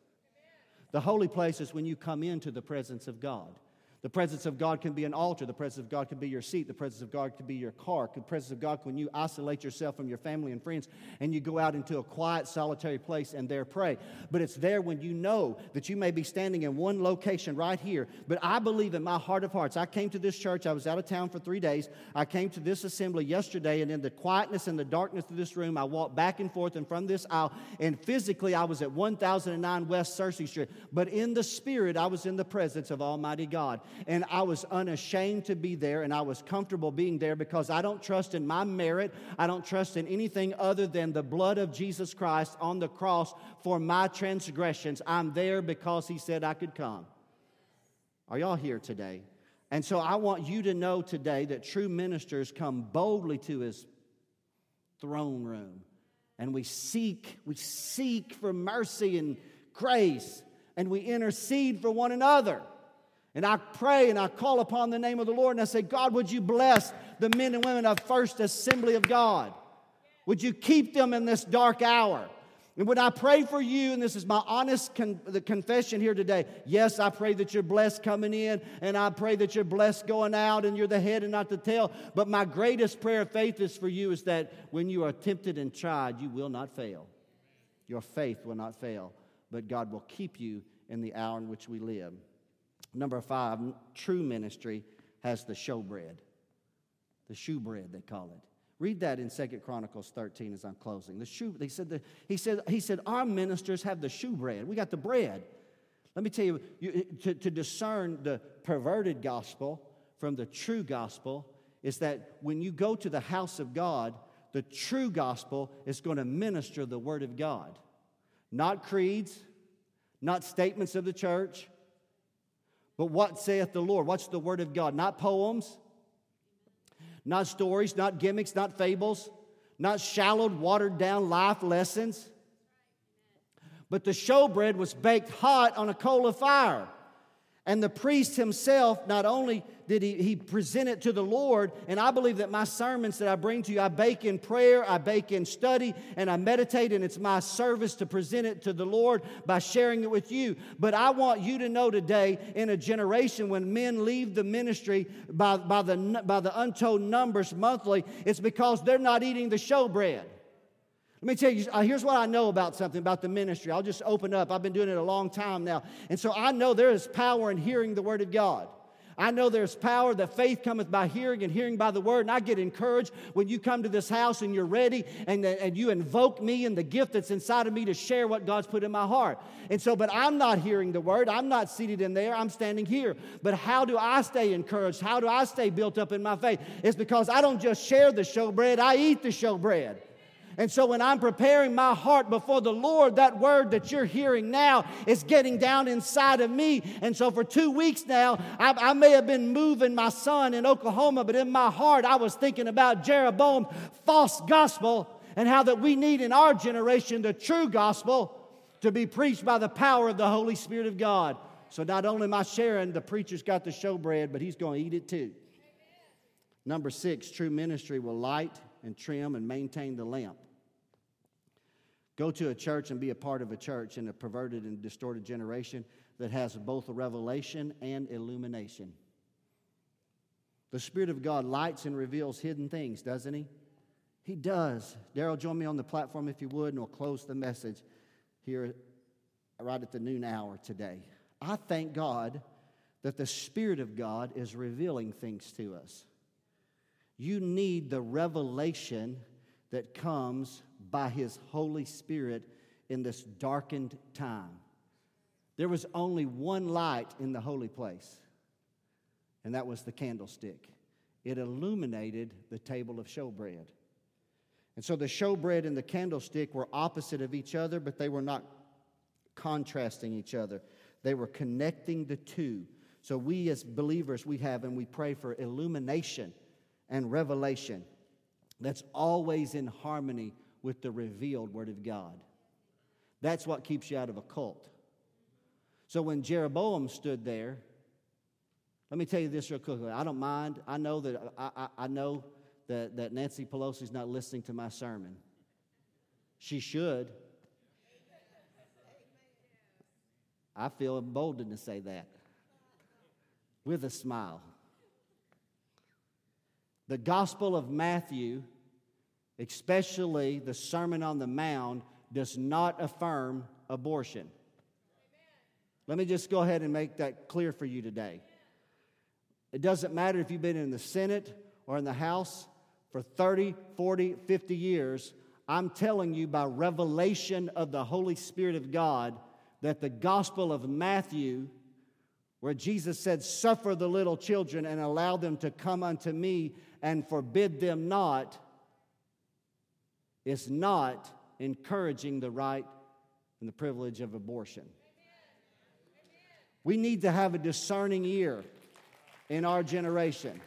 The holy place is when you come into the presence of God. The presence of God can be an altar. The presence of God can be your seat. The presence of God can be your car. The presence of God when you isolate yourself from your family and friends and you go out into a quiet, solitary place and there pray. But it's there when you know that you may be standing in one location right here. But I believe in my heart of hearts. I came to this church. I was out of town for three days. I came to this assembly yesterday, and in the quietness and the darkness of this room, I walked back and forth and from this aisle. And physically, I was at 1009 West Searcy Street. But in the spirit, I was in the presence of Almighty God and I was unashamed to be there, and I was comfortable being there because I don't trust in my merit. I don't trust in anything other than the blood of Jesus Christ on the cross for my transgressions. I'm there because He said I could come. Are y'all here today? And so I want you to know today that true ministers come boldly to His throne room and we seek, we seek for mercy and grace and we intercede for one another. And I pray and I call upon the name of the Lord and I say, God, would you bless the men and women of First Assembly of God? Would you keep them in this dark hour? And when I pray for you, and this is my honest con- the confession here today, yes, I pray that you're blessed coming in, and I pray that you're blessed going out, and you're the head and not the tail. But my greatest prayer of faith is for you is that when you are tempted and tried, you will not fail. Your faith will not fail, but God will keep you in the hour in which we live. Number five, true ministry has the showbread, the shoebread they call it. Read that in Second Chronicles 13 as I'm closing. The shoe, they said the, he, said, he said, Our ministers have the shoebread. We got the bread. Let me tell you, you eh, to, to discern the perverted gospel from the true gospel is that when you go to the house of God, The true gospel is going to minister the word of God, not creeds, not statements of the church, but what saith the Lord? What's the word of God? Not poems, not stories, not gimmicks, not fables, not shallowed, watered down life lessons. But the showbread was baked hot on a coal of fire. And the priest himself, not only did he, he present it to the Lord, and I believe that my sermons that I bring to you, I bake in prayer, I bake in study, and I meditate, and it's my service to present it to the Lord by sharing it with you. But I want you to know today, in a generation when men leave the ministry by, by, the, by the untold numbers monthly, it's because they're not eating the showbread. Let me tell you, uh, here's what I know about something about the ministry. I'll just open up. I've been doing it a long time now. And so I know there is power in hearing the word of God. I know there's power that faith cometh by hearing and hearing by the word. And I get encouraged when you come to this house and you're ready and, and you invoke me and the gift that's inside of me to share what God's put in my heart. And so, but I'm not hearing the word. I'm not seated in there. I'm standing here. But how do I stay encouraged? How do I stay built up in my faith? It's because I don't just share the showbread, I eat the showbread. And so when I'm preparing my heart before the Lord, that word that you're hearing now is getting down inside of me. And so for two weeks now, I, I may have been moving my son in Oklahoma, but in my heart, I was thinking about Jeroboam's false gospel and how that we need in our generation the true gospel to be preached by the power of the Holy Spirit of God. So not only am I sharing, the preacher's got the showbread, but he's going to eat it too. Number six, true ministry will light and trim and maintain the lamp. Go to a church and be a part of a church in a perverted and distorted generation that has both a revelation and illumination. The Spirit of God lights and reveals hidden things, doesn't He? He does. Daryl, join me on the platform if you would, and we'll close the message here right at the noon hour today. I thank God that the Spirit of God is revealing things to us. You need the revelation that comes by His Holy Spirit in this darkened time. There was only one light in the holy place, and that was the candlestick. It illuminated the table of showbread. And so the showbread and the candlestick were opposite of each other, but they were not contrasting each other. They were connecting the two. So we as believers, we have and we pray for illumination and revelation that's always in harmony with the revealed Word of God. That's what keeps you out of a cult. So when Jeroboam stood there, let me tell you this real quickly. I don't mind. I know that I, I, I know that, that Nancy Pelosi's not listening to my sermon. She should. I feel emboldened to say that with a smile. The Gospel of Matthew, especially the Sermon on the Mount, does not affirm abortion. Let me just go ahead and make that clear for you today. It doesn't matter if you've been in the Senate or in the House for 30, 40, 50 years. I'm telling you by revelation of the Holy Spirit of God that the Gospel of Matthew where Jesus said, Suffer the little children and allow them to come unto me and forbid them not, is not encouraging the right and the privilege of abortion. We need to have a discerning ear in our generation.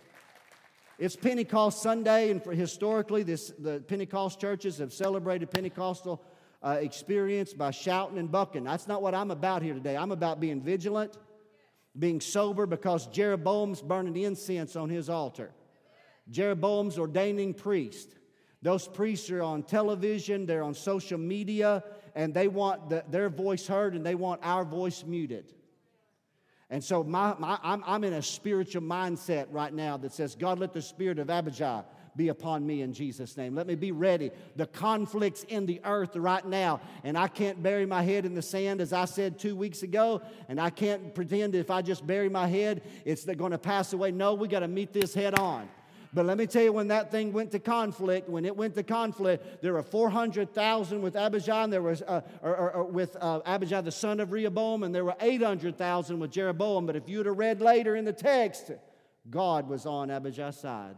It's Pentecost Sunday, and historically, this, the Pentecost churches have celebrated Pentecostal uh, experience by shouting and bucking. That's not what I'm about here today. I'm about being vigilant being sober because Jeroboam's burning incense on his altar. Jeroboam's ordaining priests. Those priests are on television, they're on social media, and they want the, their voice heard and they want our voice muted. And so my, my, I'm, I'm in a spiritual mindset right now that says, God, let the spirit of Abijah be upon me in Jesus' name. Let me be ready. The conflicts in the earth right now, and I can't bury my head in the sand, as I said two weeks ago, and I can't pretend if I just bury my head, it's going to pass away. No, we got to meet this head on. But let me tell you, when that thing went to conflict, when it went to conflict, there were 400,000 with Abijah, and there was uh, or, or, or with uh, Abijah, the son of Rehoboam, and there were 800,000 with Jeroboam. But if you'd have read later in the text, God was on Abijah's side.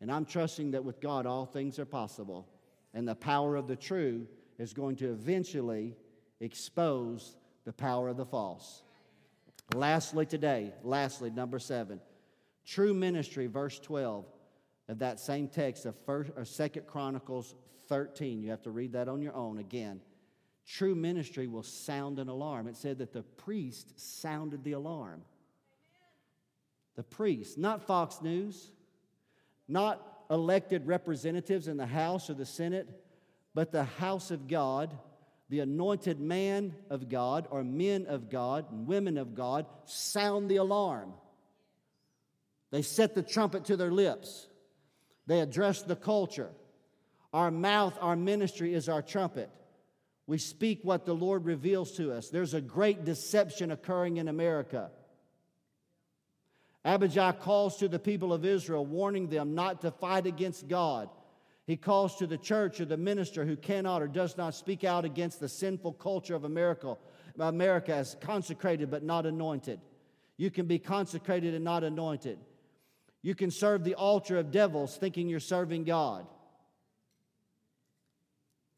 And I'm trusting that with God, all things are possible. And the power of the true is going to eventually expose the power of the false. Lastly, today, lastly, number seven, true ministry, verse 12 of that same text of first or second chronicles 13 you have to read that on your own again. True ministry will sound an alarm. It said that the priest sounded the alarm. The priest not fox news not elected representatives in the house or the senate but the house of god the anointed man of god or men of god and women of god sound the alarm they set the trumpet to their lips they address the culture. Our mouth, our ministry is our trumpet. We speak what the Lord reveals to us. There's a great deception occurring in America. Abijah calls to the people of Israel, warning them not to fight against God. He calls to the church or the minister who cannot or does not speak out against the sinful culture of America, America as consecrated but not anointed. You can be consecrated and not anointed. You can serve the altar of devils thinking you're serving God.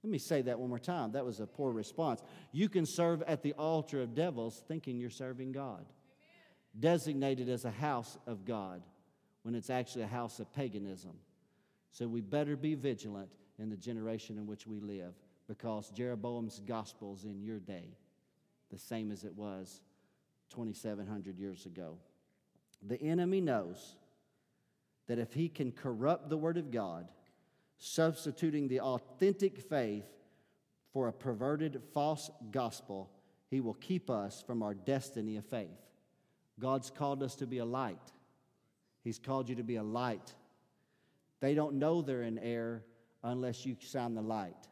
Let me say that one more time. That was a poor response. You can serve at the altar of devils thinking you're serving God. Amen. Designated as a house of God when it's actually a house of paganism. So we better be vigilant in the generation in which we live because Jeroboam's gospel is in your day, the same as it was 2,700 years ago. The enemy knows that if he can corrupt the Word of God, substituting the authentic faith for a perverted false gospel, he will keep us from our destiny of faith. God's called us to be a light. He's called you to be a light. They don't know they're in error unless you shine the light.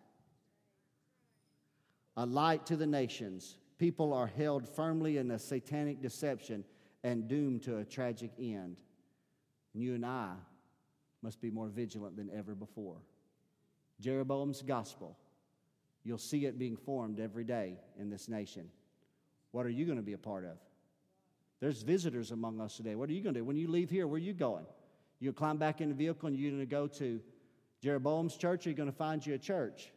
A light to the nations. People are held firmly in a satanic deception and doomed to a tragic end. And you and I must be more vigilant than ever before. Jeroboam's gospel, you'll see it being formed every day in this nation. What are you going to be a part of? There's visitors among us today. What are you going to do? When you leave here, where are you going? You climb back in the vehicle and you're going to go to Jeroboam's church, or you're going to find you a church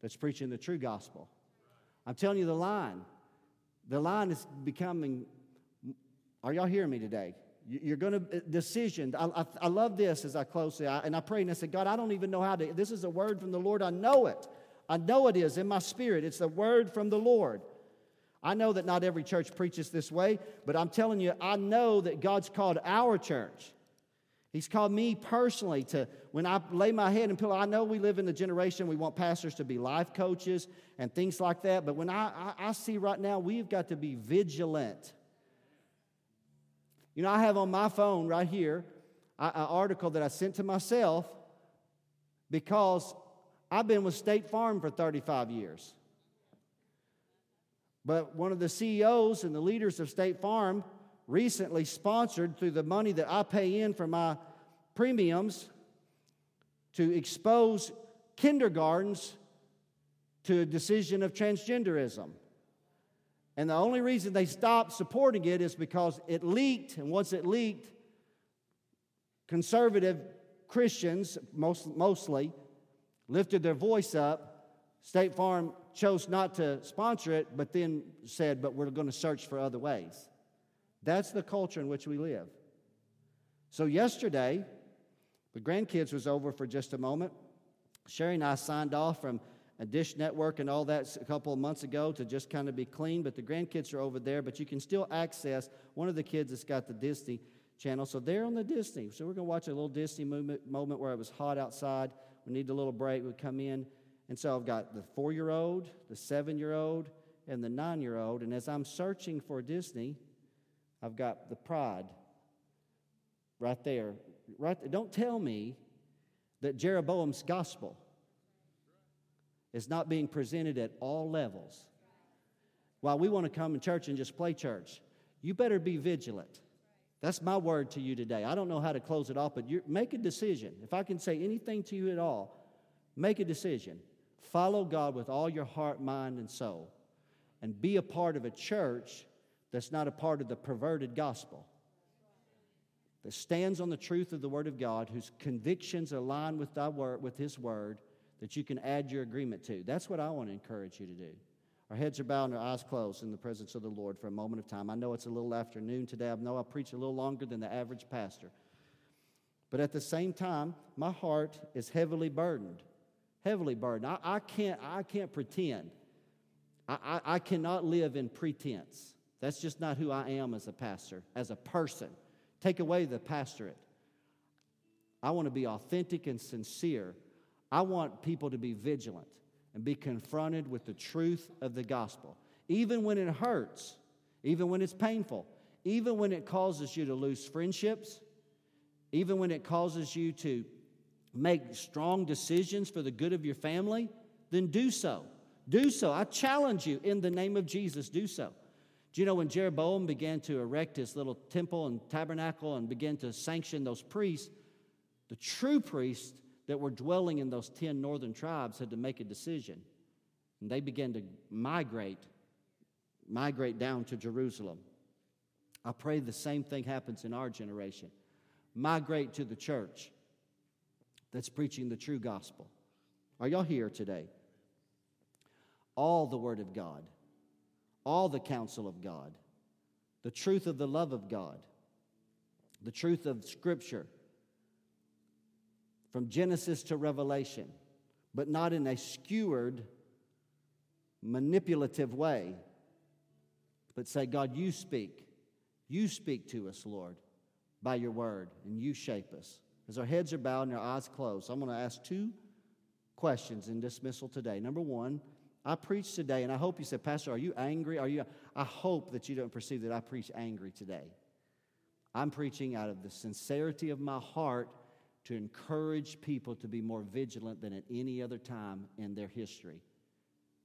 that's preaching the true gospel. I'm telling you the line. The line is becoming. Are y'all hearing me today? You're going to, uh, decision. I, I, I, love this as I close, and I pray and I said, God, I don't even know how to, this is a word from the Lord. I know it. I know it is in my spirit. It's the word from the Lord. I know that not every church preaches this way, but I'm telling you, I know that God's called our church. He's called me personally to, when I lay my head in pillow, I know we live in the generation we want pastors to be life coaches and things like that, but when I, I, I see right now, we've got to be vigilant you know, I have on my phone right here an article that I sent to myself because I've been with State Farm for 35 years. But one of the CEOs and the leaders of State Farm recently sponsored through the money that I pay in for my premiums to expose kindergartens to a decision of transgenderism. And the only reason they stopped supporting it is because it leaked. And once it leaked, conservative Christians, most, mostly, lifted their voice up. State Farm chose not to sponsor it, but then said, but we're going to search for other ways. That's the culture in which we live. So, yesterday, the grandkids was over for just a moment. Sherry and I signed off from a Dish Network and all that a couple of months ago to just kind of be clean, but the grandkids are over there, but you can still access one of the kids that's got the Disney channel. So they're on the Disney. So we're going to watch a little Disney moment, moment where it was hot outside. We need a little break. We come in. And so I've got the four year old, the seven year old, and the nine year old. And as I'm searching for Disney, I've got the Pride right there. Right, don't tell me that Jeroboam's gospel is not being presented at all levels. While we want to come in church and just play church, you better be vigilant. That's my word to you today. I don't know how to close it off, but make a decision. If I can say anything to you at all, make a decision. Follow God with all your heart, mind, and soul. And be a part of a church that's not a part of the perverted gospel. that stands on the truth of the Word of God, whose convictions align with thy word, with His Word, that you can add your agreement to. That's what I want to encourage you to do. Our heads are bowed and our eyes closed in the presence of the Lord for a moment of time. I know it's a little afternoon today. I know I preach a little longer than the average pastor. But at the same time, my heart is heavily burdened. Heavily burdened. I, I can't, I can't pretend. I, I, I cannot live in pretense. That's just not who I am as a pastor, as a person. Take away the pastorate. I want to be authentic and sincere. I want people to be vigilant and be confronted with the truth of the gospel, even when it hurts, even when it's painful, even when it causes you to lose friendships, even when it causes you to make strong decisions for the good of your family, then do so. Do so. I challenge you in the name of Jesus, do so. Do you know when Jeroboam began to erect his little temple and tabernacle and began to sanction those priests, the true priests that were dwelling in those 10 northern tribes had to make a decision. And they began to migrate, migrate down to Jerusalem. I pray the same thing happens in our generation. Migrate to the church that's preaching the true gospel. Are y'all here today? All the Word of God, all the counsel of God, the truth of the love of God, the truth of Scripture from Genesis to Revelation, but not in a skewered, manipulative way, but say, God, you speak. You speak to us, Lord, by your word, and you shape us. As our heads are bowed and our eyes closed, I'm going to ask two questions in dismissal today. Number one, I preach today, and I hope you said, Pastor, are you angry? Are you? I hope that you don't perceive that I preach angry today. I'm preaching out of the sincerity of my heart to encourage people to be more vigilant than at any other time in their history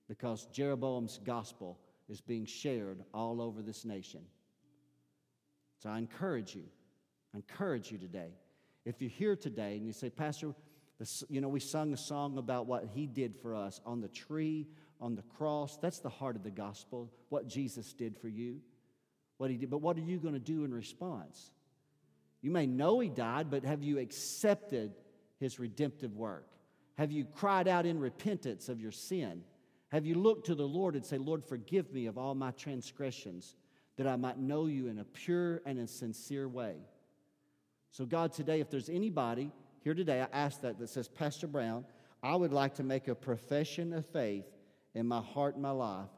because Jeroboam's gospel is being shared all over this nation. So I encourage you, I encourage you today. If you're here today and you say, Pastor, you know, we sung a song about what he did for us on the tree, on the cross. That's the heart of the gospel, what Jesus did for you, what he did. But what are you going to do in response? You may know He died, but have you accepted His redemptive work? Have you cried out in repentance of your sin? Have you looked to the Lord and say, Lord, forgive me of all my transgressions, that I might know you in a pure and a sincere way? So, God, today, if there's anybody here today, I ask that that says, Pastor Brown, I would like to make a profession of faith in my heart and my life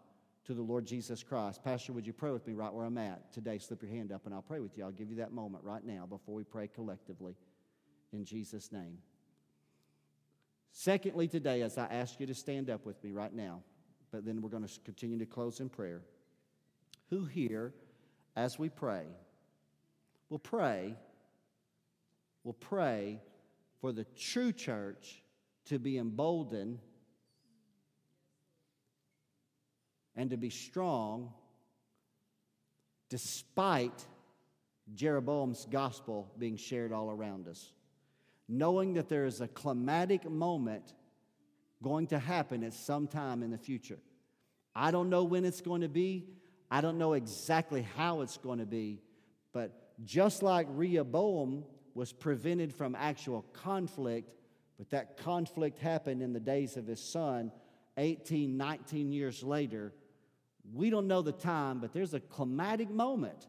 to the Lord Jesus Christ. Pastor, would you pray with me right where I'm at today? Slip your hand up and I'll pray with you. I'll give you that moment right now before we pray collectively in Jesus' name. Secondly, today, as I ask you to stand up with me right now, but then we're going to continue to close in prayer. Who here, as we pray, will pray, will pray for the true church to be emboldened and to be strong despite Jeroboam's gospel being shared all around us. Knowing that there is a climatic moment going to happen at some time in the future. I don't know when it's going to be, I don't know exactly how it's going to be, but just like Rehoboam was prevented from actual conflict, but that conflict happened in the days of his son, 18, 19 years later, we don't know the time, but there's a climatic moment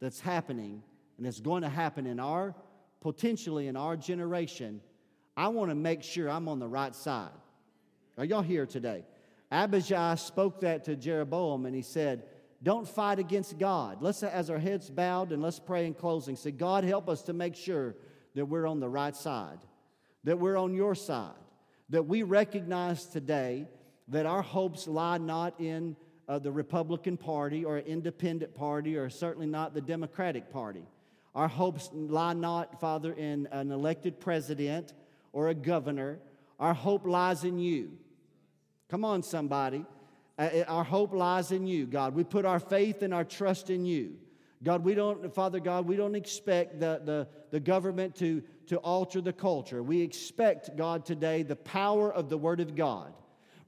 that's happening and it's going to happen in our, potentially in our generation. I want to make sure I'm on the right side. Are y'all here today? Abijah spoke that to Jeroboam and he said, Don't fight against God. Let's, as our heads bowed, and let's pray in closing. Say, God, help us to make sure that we're on the right side, that we're on your side, that we recognize today that our hopes lie not in uh, the Republican Party or independent party or certainly not the Democratic Party. Our hopes lie not, Father, in an elected president or a governor. Our hope lies in you. Come on, somebody. Uh, our hope lies in you, God. We put our faith and our trust in you. God, we don't, Father God, we don't expect the, the, the government to, to alter the culture. We expect, God, today the power of the Word of God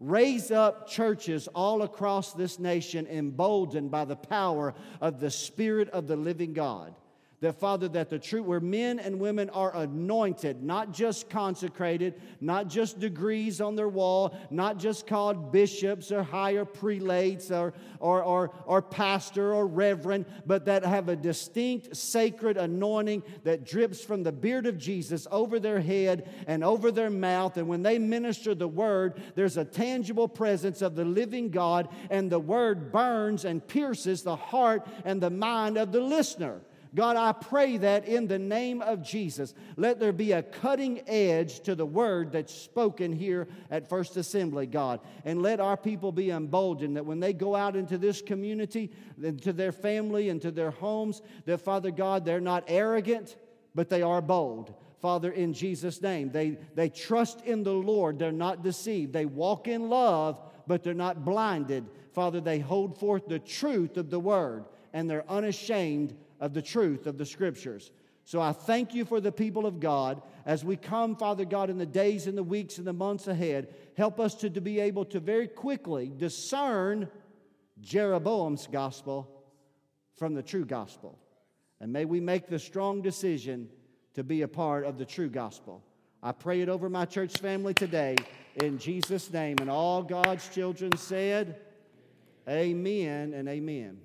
Raise up churches all across this nation, emboldened by the power of the Spirit of the living God. That, Father, that the truth, where men and women are anointed, not just consecrated, not just degrees on their wall, not just called bishops or higher prelates or, or, or, or pastor or reverend, but that have a distinct sacred anointing that drips from the beard of Jesus over their head and over their mouth. And when they minister the word, there's a tangible presence of the living God, and the word burns and pierces the heart and the mind of the listener. God, I pray that in the name of Jesus, let there be a cutting edge to the word that's spoken here at First Assembly, God. And let our people be emboldened that when they go out into this community, to their family, and to their homes, that, Father God, they're not arrogant, but they are bold. Father, in Jesus' name, they, they trust in the Lord. They're not deceived. They walk in love, but they're not blinded. Father, they hold forth the truth of the word, and they're unashamed of the truth of the scriptures. So I thank you for the people of God as we come, Father God, in the days and the weeks and the months ahead. Help us to, to be able to very quickly discern Jeroboam's gospel from the true gospel. And may we make the strong decision to be a part of the true gospel. I pray it over my church family today in Jesus' name. And all God's children said, Amen and amen.